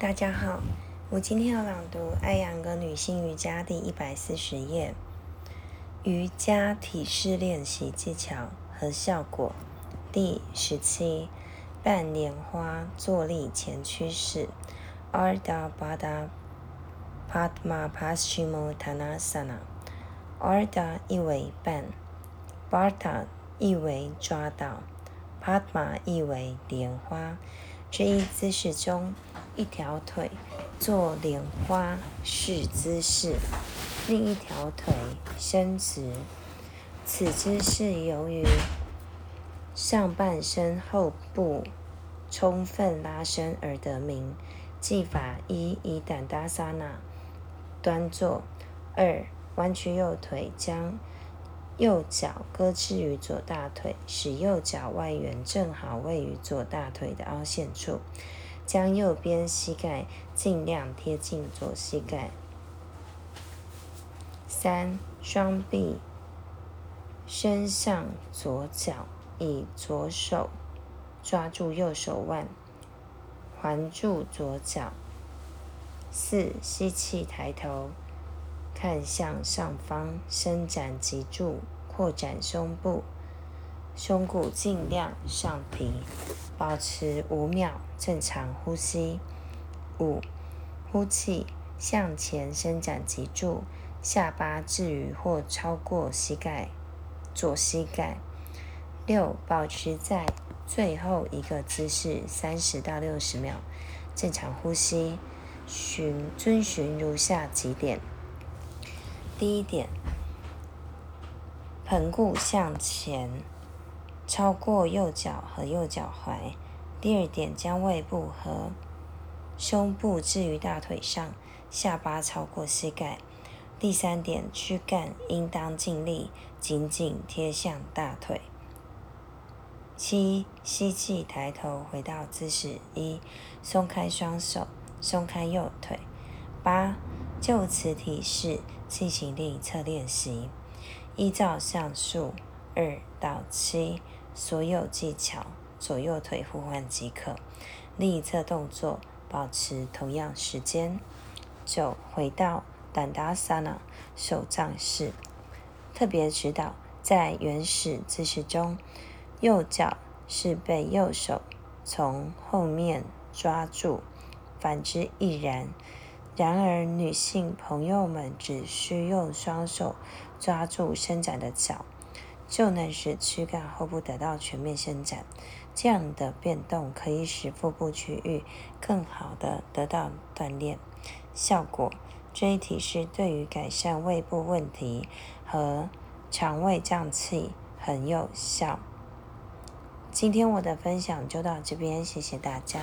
大家好，我今天要朗读《艾扬格女性瑜伽》第一百四十页。瑜伽体式练习技巧和效果第十七半莲花坐立前屈式 （Ardha b a d a Padma Paschimottanasana）。Ardha 意为半，Baddha 意为抓到，Padma 意为莲花。这一姿势中。一条腿做莲花式姿势，另一条腿伸直。此姿势由于上半身后部充分拉伸而得名。技法一：以胆达萨那端坐；二、弯曲右腿，将右脚搁置于左大腿，使右脚外缘正好位于左大腿的凹陷处。将右边膝盖尽量贴近左膝盖。三，双臂伸向左脚，以左手抓住右手腕，环住左脚。四，吸气，抬头看向上方，伸展脊柱，扩展胸部。胸骨尽量上提，保持五秒正常呼吸。五，呼气，向前伸展脊柱，下巴置于或超过膝盖左膝盖。六，保持在最后一个姿势三十到六十秒，正常呼吸。循遵循如下几点：第一点，盆骨向前。超过右脚和右脚踝。第二点，将胃部和胸部置于大腿上，下巴超过膝盖。第三点，躯干应当尽力紧紧贴向大腿。七，吸气，抬头回到姿势一，松开双手，松开右腿。八，就此体式进行另一侧练习，依照上述二到七。所有技巧，左右腿互换即可。另一侧动作保持同样时间。九，回到胆达萨那手杖式。特别指导：在原始姿势中，右脚是被右手从后面抓住，反之亦然。然而，女性朋友们只需用双手抓住伸展的脚。就能使躯干后部得到全面伸展，这样的变动可以使腹部区域更好的得到锻炼。效果，这一体式对于改善胃部问题和肠胃胀气很有效。今天我的分享就到这边，谢谢大家。